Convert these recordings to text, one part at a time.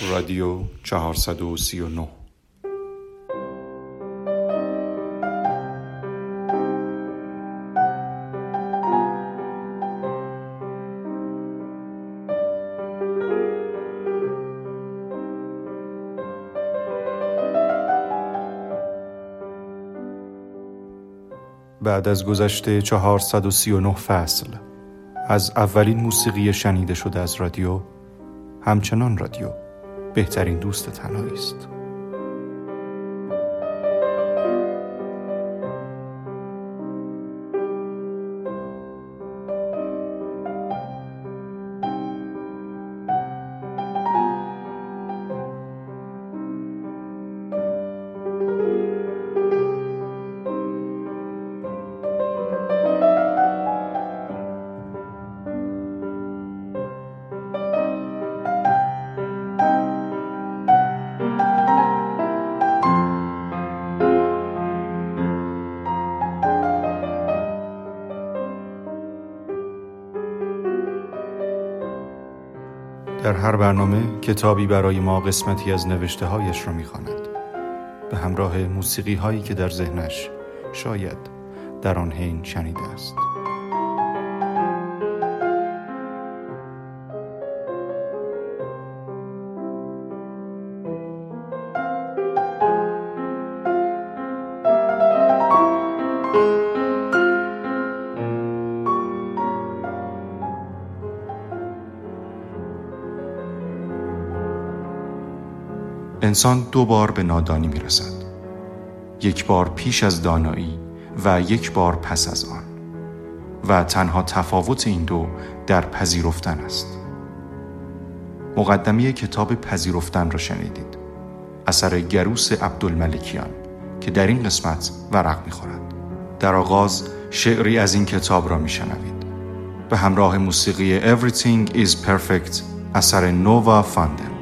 رادیو 439 بعد از گذشته 439 فصل از اولین موسیقی شنیده شده از رادیو همچنان رادیو. بهترین دوست تنهایی است هر برنامه کتابی برای ما قسمتی از نوشته هایش را می‌خواند. به همراه موسیقی هایی که در ذهنش شاید در آن حین شنیده است. انسان دو بار به نادانی می رسد. یک بار پیش از دانایی و یک بار پس از آن. و تنها تفاوت این دو در پذیرفتن است. مقدمه کتاب پذیرفتن را شنیدید. اثر گروس عبدالملکیان که در این قسمت ورق می‌خورد. در آغاز شعری از این کتاب را میشنوید. به همراه موسیقی Everything is Perfect اثر نووا فاندن.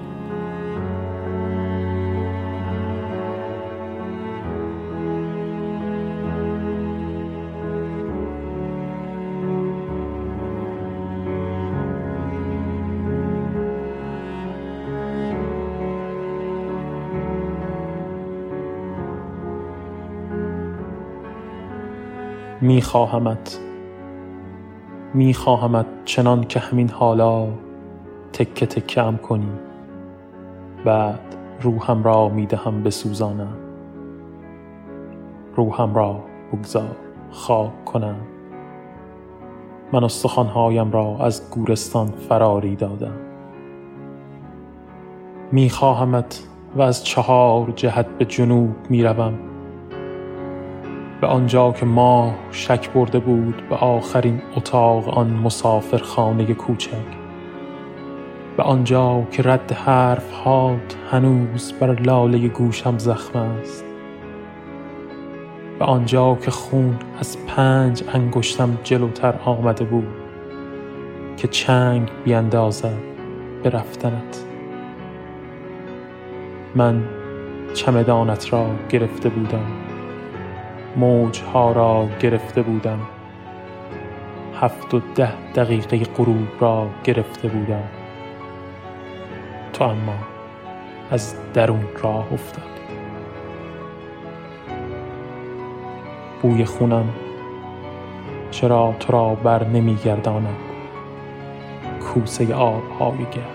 میخواهمت. میخواهمت چنان که همین حالا تکه تکه ام کنی. بعد روحم را می‌دهم بسوزانم. روحم را بگذار خاک کنم. من استخوانهایم را از گورستان فراری دادم. میخواهمت و از چهار جهت به جنوب می‌روم. به آنجا که ماه شک برده بود به آخرین اتاق آن مسافرخانه کوچک. به آنجا که رد حرف هات هنوز بر لاله گوشم زخم است. به آنجا که خون از پنج انگشتم جلوتر آمده بود که چنگ بیندازد به رفتنت. من چمدانت را گرفته بودم. موجها را گرفته بودم. هفت و ده دقیقه غروب را گرفته بودم. تو اما از درون راه افتادی. بوی خونم چرا تو را بر نمیگرداند؟ کوسه آبهای گرم.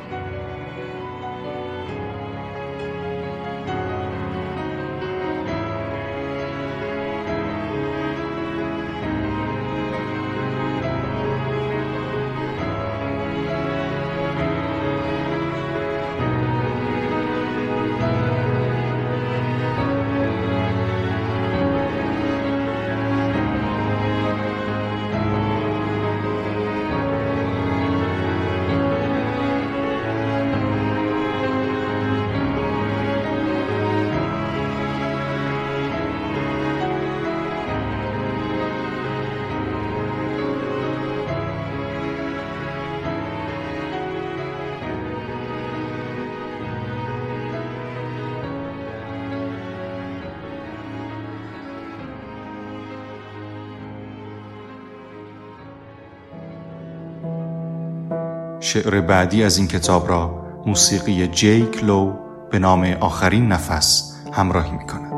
شعر بعدی از این کتاب را موسیقی جیک لو به نام آخرین نفس همراهی می کند.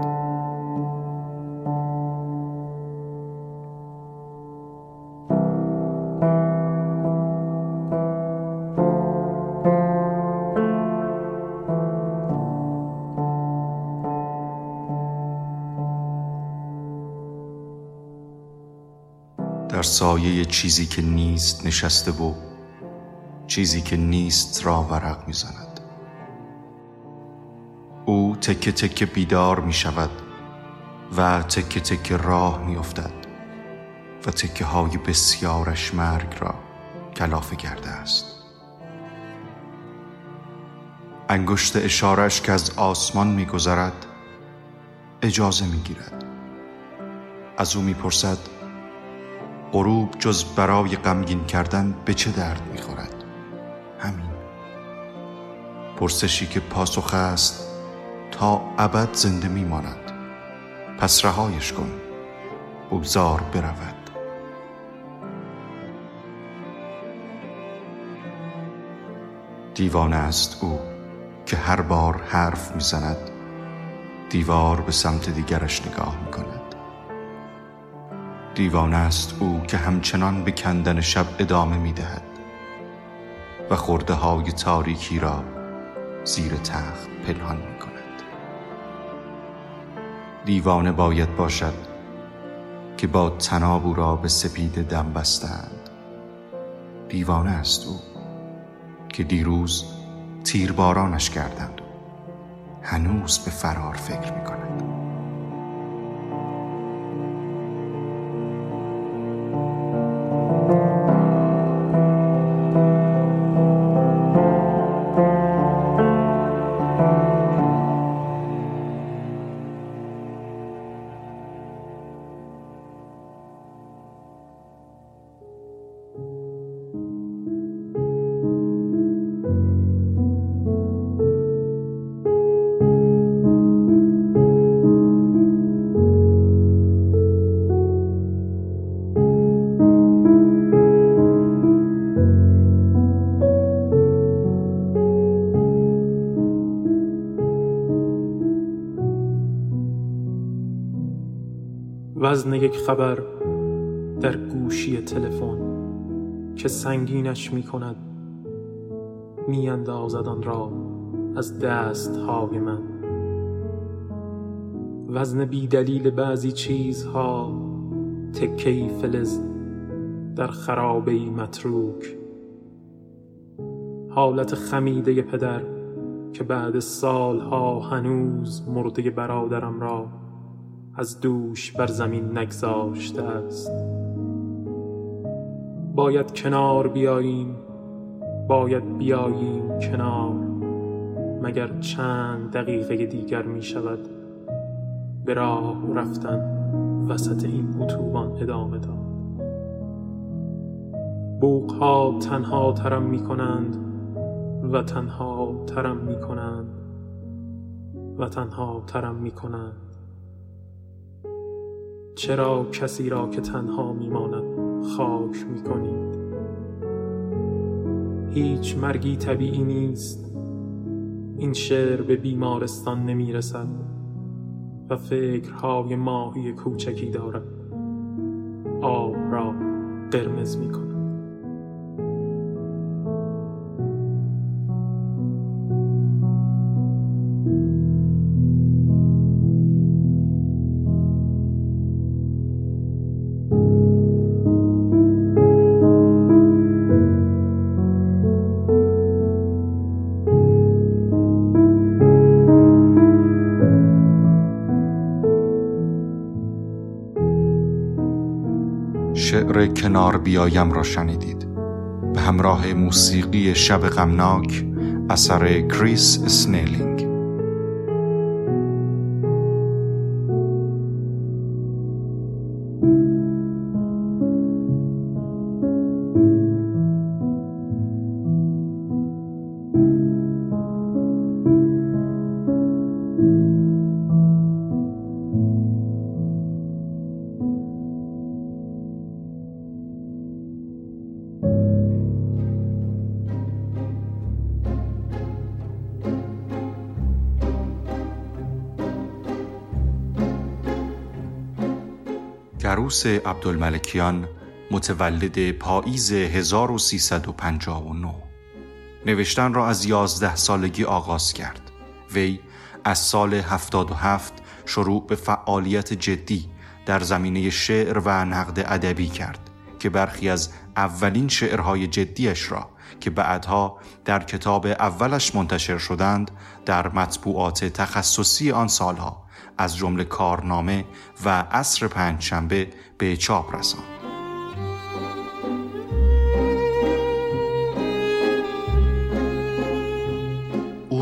در سایه چیزی که نیست نشسته و چیزی که نیست را ورق می‌زند. او تکه تکه بیدار می شود و تکه تکه راه می افتد و تکه های بسیارش مرگ را کلافه کرده است. انگشت اشارش که از آسمان میگذرد اجازه می‌گیرد. از او می‌پرسد غروب جز برای غمگین کردن به چه درد می‌خورد؟ همین پرسشی که پاسخ است تا ابد زنده میماند. پس رهایش کن. بگذار برود. دیوانه است او که هر بار حرف می‌زند. دیوار به سمت دیگرش نگاه می‌کند. دیوانه است او که همچنان به کندن شب ادامه می‌دهد و خورده های تاریکی را زیر تخت پنهان می کند. دیوانه باید باشد که با تناب را به سپید دم بستند. دیوانه است او که دیروز تیربارانش کردند هنوز به فرار فکر می کند. وزن یک خبر در گوشی تلفن که سنگینش می کند می را از دست های من. وزن بی دلیل بعضی چیزها تکی فلز در خرابه متروک. حالت خمیده پدر که بعد سالها هنوز مرده برادرم را از دوش بر زمین نگذاشته است. باید کنار بیاییم باید بیاییم کنار مگر چند دقیقه دیگر می شود به راه رفتن وسط این اتوبان ادامه داد. بوقها تنها ترم می کنند و تنها ترم می کنند و تنها ترم می کنند چرا کسی را که تنها میماند خاک می‌کنید هیچ مرگی طبیعی نیست. این شعر به بیمارستان نمی‌رسد و فکرهای ماهی کوچکی دارد. آب را قرمز می‌کند. شعر کنار بیایم را شنیدید. به همراه موسیقی شب غمناک اثر کریس اسنیلینگ. گروس عبدالملکیان متولد پاییز 1359 نوشتن را از یازده سالگی آغاز کرد. وی از سال 77 شروع به فعالیت جدی در زمینه شعر و نقد ادبی کرد که برخی از اولین شعرهای جدیش را که بعدها در کتاب اولش منتشر شدند در مطبوعات تخصصی آن سالها از جمله کارنامه و عصر پنجشنبه به چاپ رساند.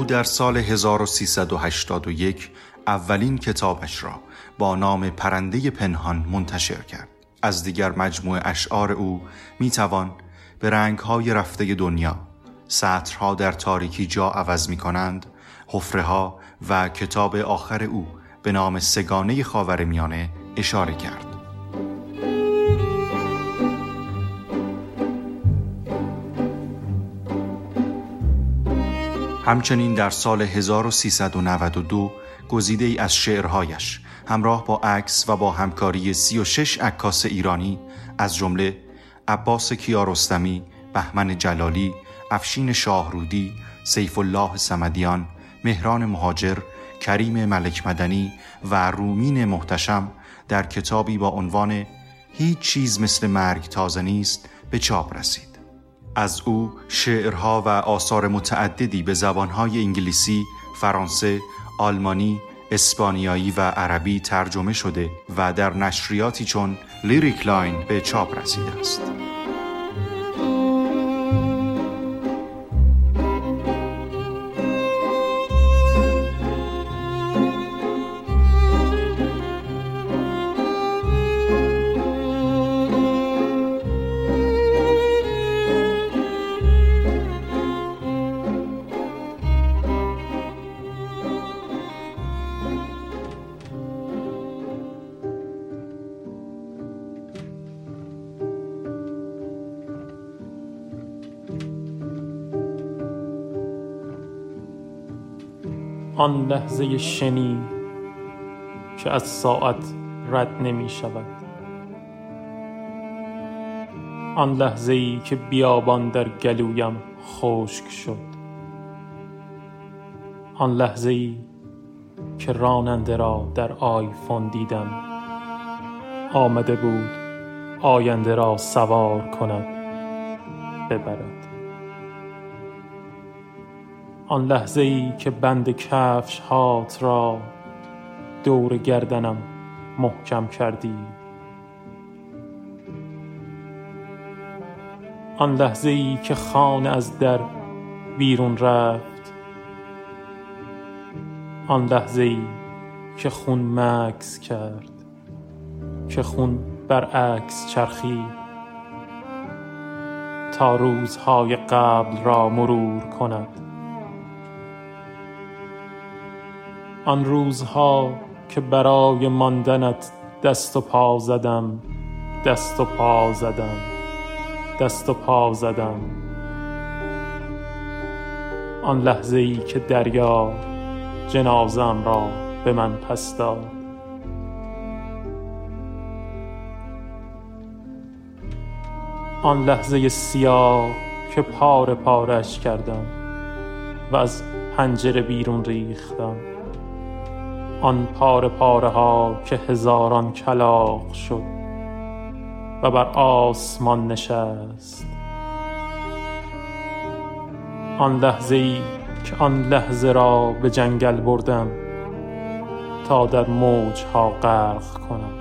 در سال 1381 اولین کتابش را با نام پرنده پنهان منتشر کرد. از دیگر مجموع اشعار او می توان به رنگهای رفته دنیا سطرها در تاریکی جا عوض می کنند حفره و کتاب آخر او به نام سگانه خاور میانه اشاره کرد. همچنین در سال 1392 گزیده ای از شعرهایش همراه با عکس و با همکاری 36 عکاس ایرانی از جمله عباس کیارستمی، بهمن جلالی، افشین شاهرودی، سیف الله سمدیان، مهران مهاجر، کریم ملک مدنی و رومین محتشم در کتابی با عنوان هیچ چیز مثل مرگ تازه نیست به چاپ رسید. از او شعرها و آثار متعددی به زبانهای انگلیسی، فرانسه، آلمانی، اسپانیایی و عربی ترجمه شده و در نشریاتی چون لیریک لاین به چاپ رسیده است. آن لحظه شنی که از ساعت رد نمی شود. آن لحظه ای که بیابان در گلویم خشک شد. آن لحظه ای که راننده را در آیفون دیدم. آمده بود آینده را سوار کند ببرد آن لحظه ای که بند کفش هات را دور گردنم محکم کردی. آن لحظه ای که خانه از در بیرون رفت. آن لحظه ای که خون مکس کرد که خون برعکس چرخید. تا روزهای قبل را مرور کند. آن روزها که برای ماندنت دست و پا زدم دست و پا زدم دست و پا زدم. آن لحظه ای که دریا جنازم را به من پس داد. آن لحظه سیاه که پاره پارش کردم و از پنجره بیرون ریختم. آن پاره پاره ها که هزاران کلاق شد و بر آسمان نشست. آن لحظه ای که آن لحظه را به جنگل بردم تا در موج ها غرق کنم.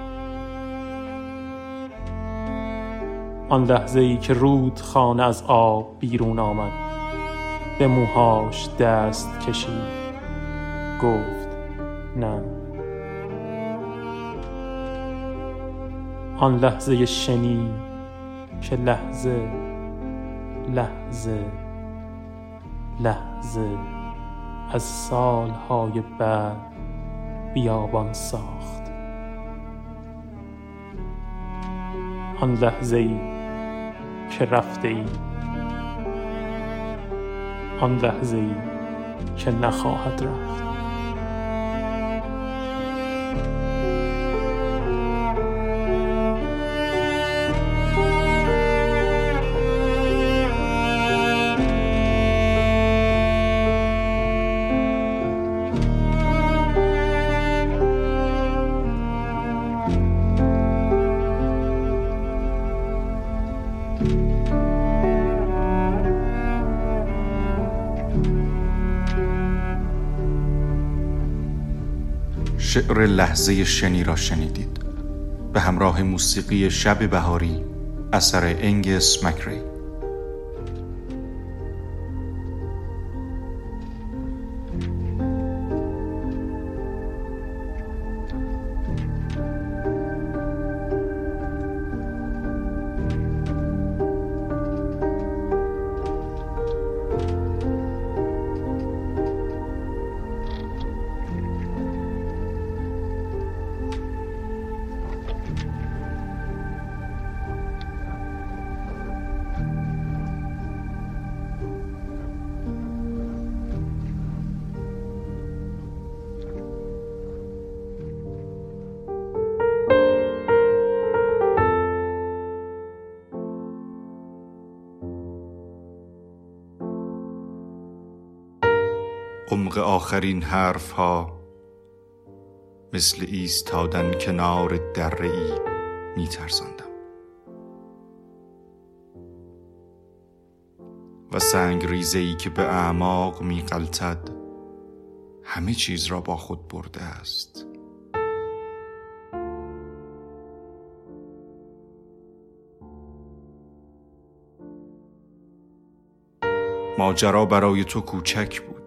آن لحظه ای که رود خانه از آب بیرون آمد به موهاش دست کشید گفت نه. آن لحظه شنی که لحظه لحظه لحظه از سالهای بعد بیابان ساخت. آن لحظه ای که رفته ای. آن لحظه ای که نخواهد رفت. شعر لحظه شنی را شنیدید. به همراه موسیقی شب بهاری اثر انگس مکری. آخرین حرف ها مثل ایستادن کنار دره ای می ترزندم. و سنگ ای که به اعماق می قلتد همه چیز را با خود برده است ماجرا برای تو کوچک بود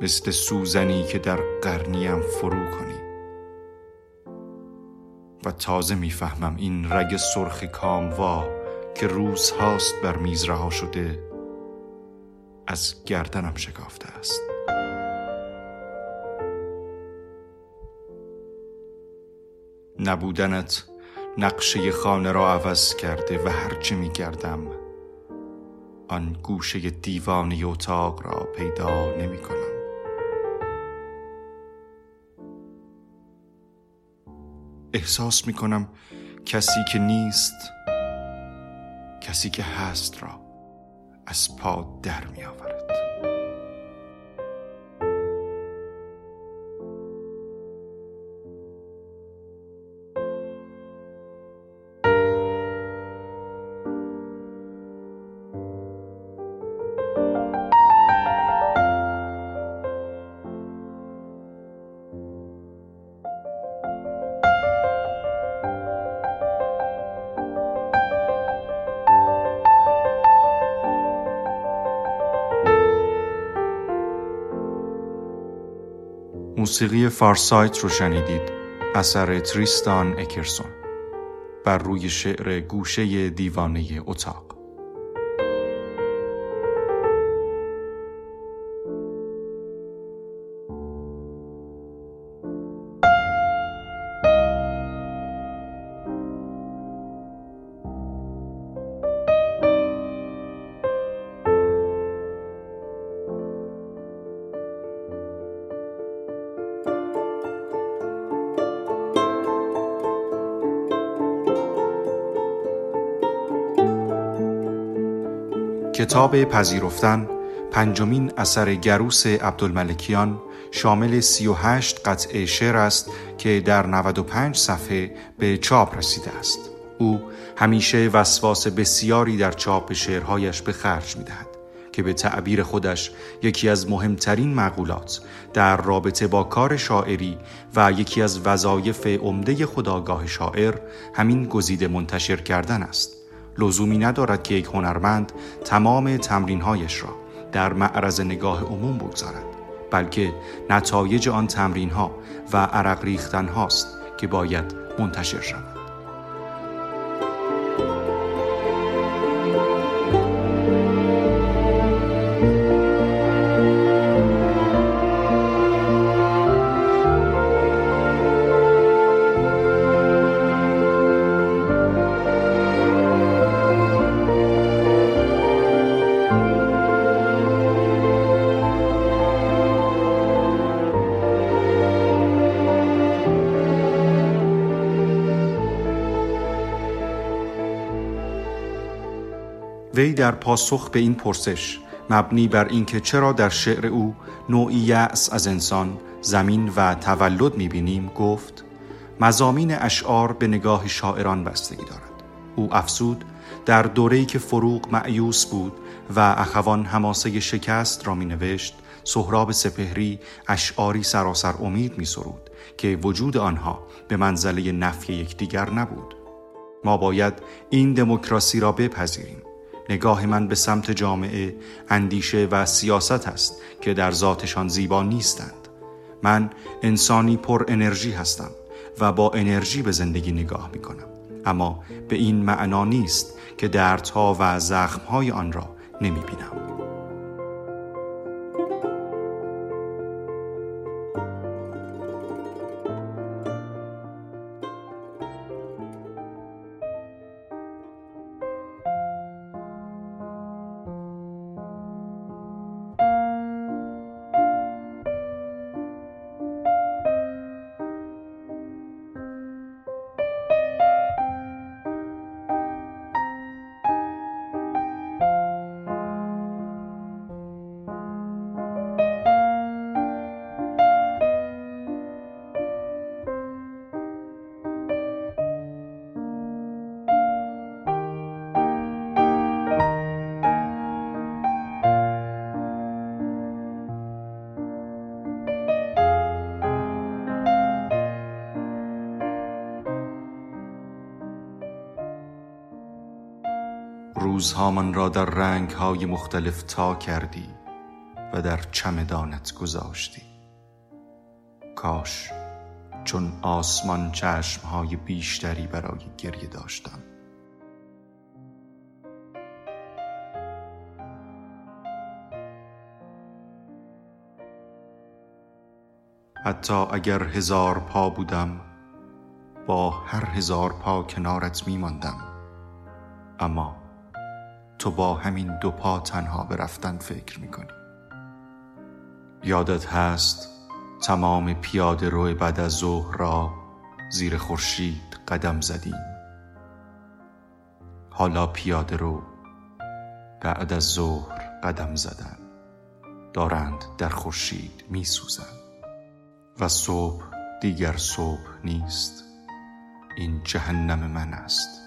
مثل سوزنی که در قرنیم فرو کنی و تازه می‌فهمم این رگ سرخ کاموا که روز هاست بر میز رها شده از گردنم شکافته است نبودنت نقشه خانه را عوض کرده و هرچه می گردم آن گوشه دیوانی اتاق را پیدا نمی کنم. احساس می کنم کسی که نیست کسی که هست را از پا در می آورد. موسیقی فارسایت رو شنیدید. اثر تریستان اکرسون. بر روی شعر گوشه دیوانه اتاق. کتاب پذیرفتن پنجمین اثر گروس عبدالملکیان شامل 38 قطعه شعر است که در 95 صفحه به چاپ رسیده است. او همیشه وسواس بسیاری در چاپ شعرهایش به خرج می دهد که به تعبیر خودش یکی از مهمترین معقولات در رابطه با کار شاعری و یکی از وظایف عمده خداگاه شاعر همین گزیده منتشر کردن است. لزومی ندارد که یک هنرمند تمام تمرینهایش را در معرض نگاه عموم بگذارد بلکه نتایج آن تمرین ها و عرق ریختن هاست که باید منتشر شود. پاسخ به این پرسش مبنی بر اینکه چرا در شعر او نوعی یأس از انسان زمین و تولد می‌بینیم گفت مزامین اشعار به نگاه شاعران بستگی دارد. او افسود در دوره‌ای که فروغ معیوس بود و اخوان هماسه شکست را می نوشت سهراب سپهری اشعاری سراسر امید می سرود که وجود آنها به منزله نفی یکدیگر نبود. ما باید این دموکراسی را بپذیریم. نگاه من به سمت جامعه اندیشه و سیاست است که در ذاتشان زیبا نیستند. من انسانی پر انرژی هستم و با انرژی به زندگی نگاه می کنم اما به این معنا نیست که دردها و زخمهای آن را نمی بینم روزهامان را در رنگهای مختلف تا کردی و در چمدانت گذاشتی. کاش چون آسمان چشمهای بیشتری برای گریه داشتم. حتی اگر هزار پا بودم با هر هزار پا کنارت میماندم. اما تو با همین دو پا تنها به رفتن فکر می‌کنی. یادت هست تمام پیاده رو بعد از ظهر را زیر خورشید قدم زدیم. حالا پیاده رو بعد از ظهر قدم زدن. دارند در خورشید می و صبح دیگر صبح نیست. این جهنم من است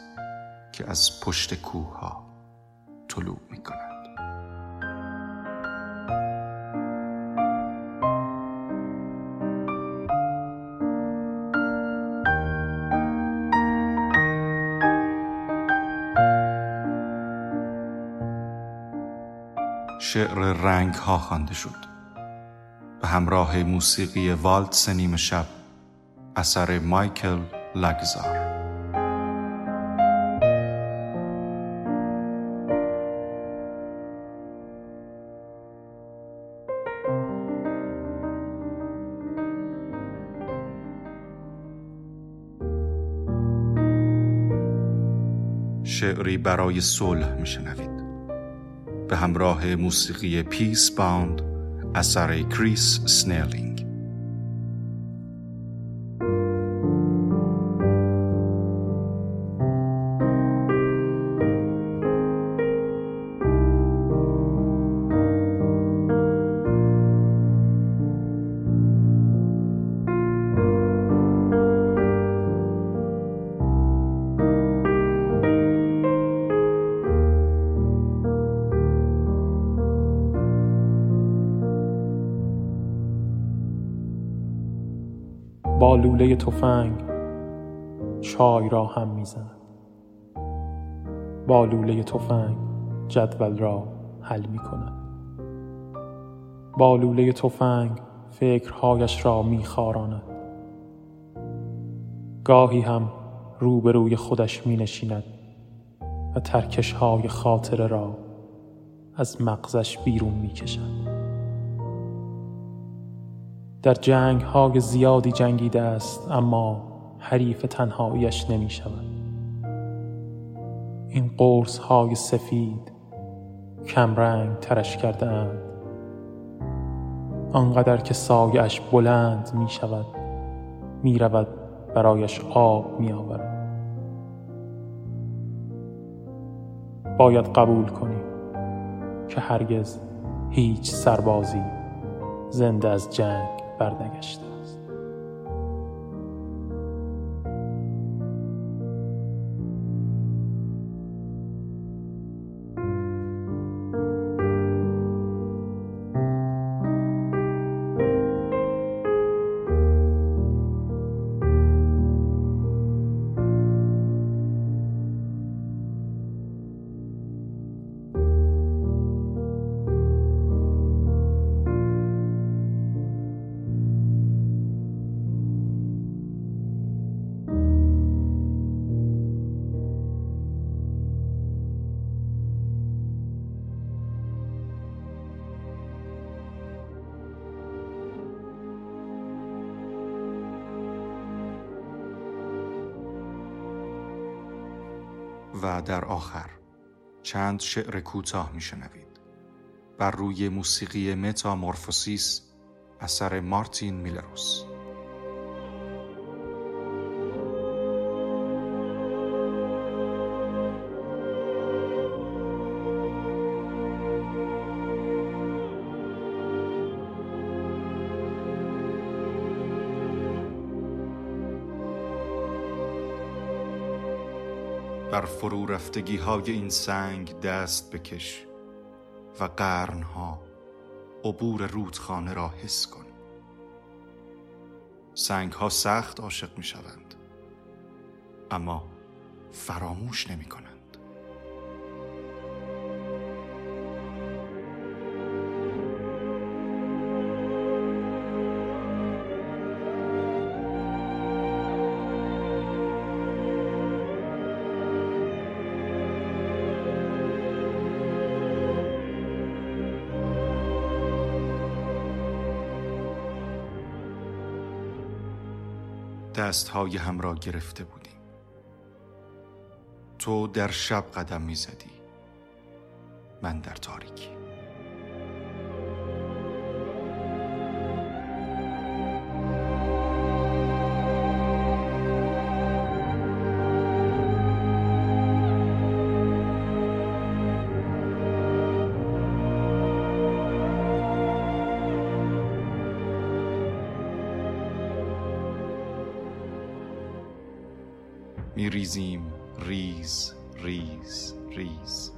که از پشت کوه ها طلوع می کند شعر رنگ ها خوانده شد. به همراه موسیقی والتس نیمه شب اثر مایکل لگزار برای صلح میشنوید. به همراه موسیقی Peace Bound اثر کریس سنیلینگ لوله تفنگ چای را هم می‌زند. با لوله تفنگ جدول را حل می کند با لوله تفنگ فکرهایش را میخاراند گاهی هم روبروی خودش می نشیند و ترکش های خاطره را از مغزش بیرون می کشد. در جنگ های زیادی جنگیده است اما حریف تنهاییش نمی شود این قرص های سفید کمرنگ ترش کرده اند آنقدر که سایش بلند می شود می رود برایش آب می آورد باید قبول کنیم که هرگز هیچ سربازی زنده از جنگ برنگشته و در آخر چند شعر کوتاه میشنوید. بر روی موسیقی متامورفوسیس اثر مارتین میلروس. بر فرو رفتگی های این سنگ دست بکش و قرنها عبور رودخانه را حس کن. سنگ ها سخت عاشق می شوند اما فراموش نمی کنند دستهای هم را گرفته بودیم. تو در شب قدم می زدی من در تاریکی. می ریزیم ریز ریز ریز.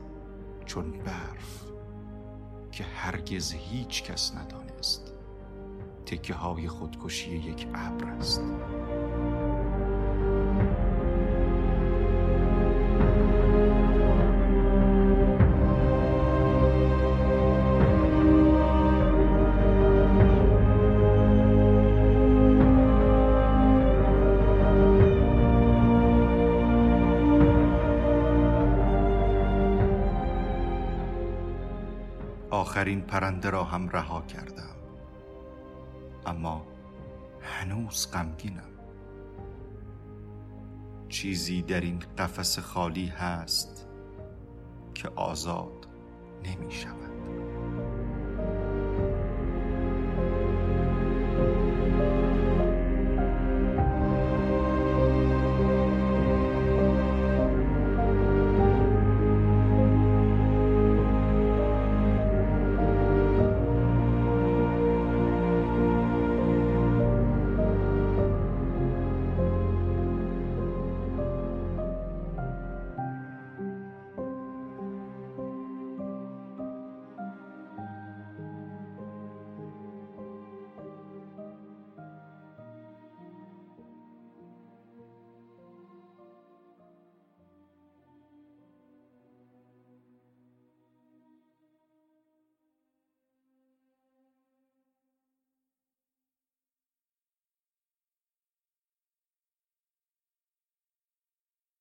چون برف که هرگز هیچ کس ندانست. تکه های خودکشی یک ابر است. پرنده را هم رها کردم. اما هنوز غمگینم. چیزی در این قفس خالی هست که آزاد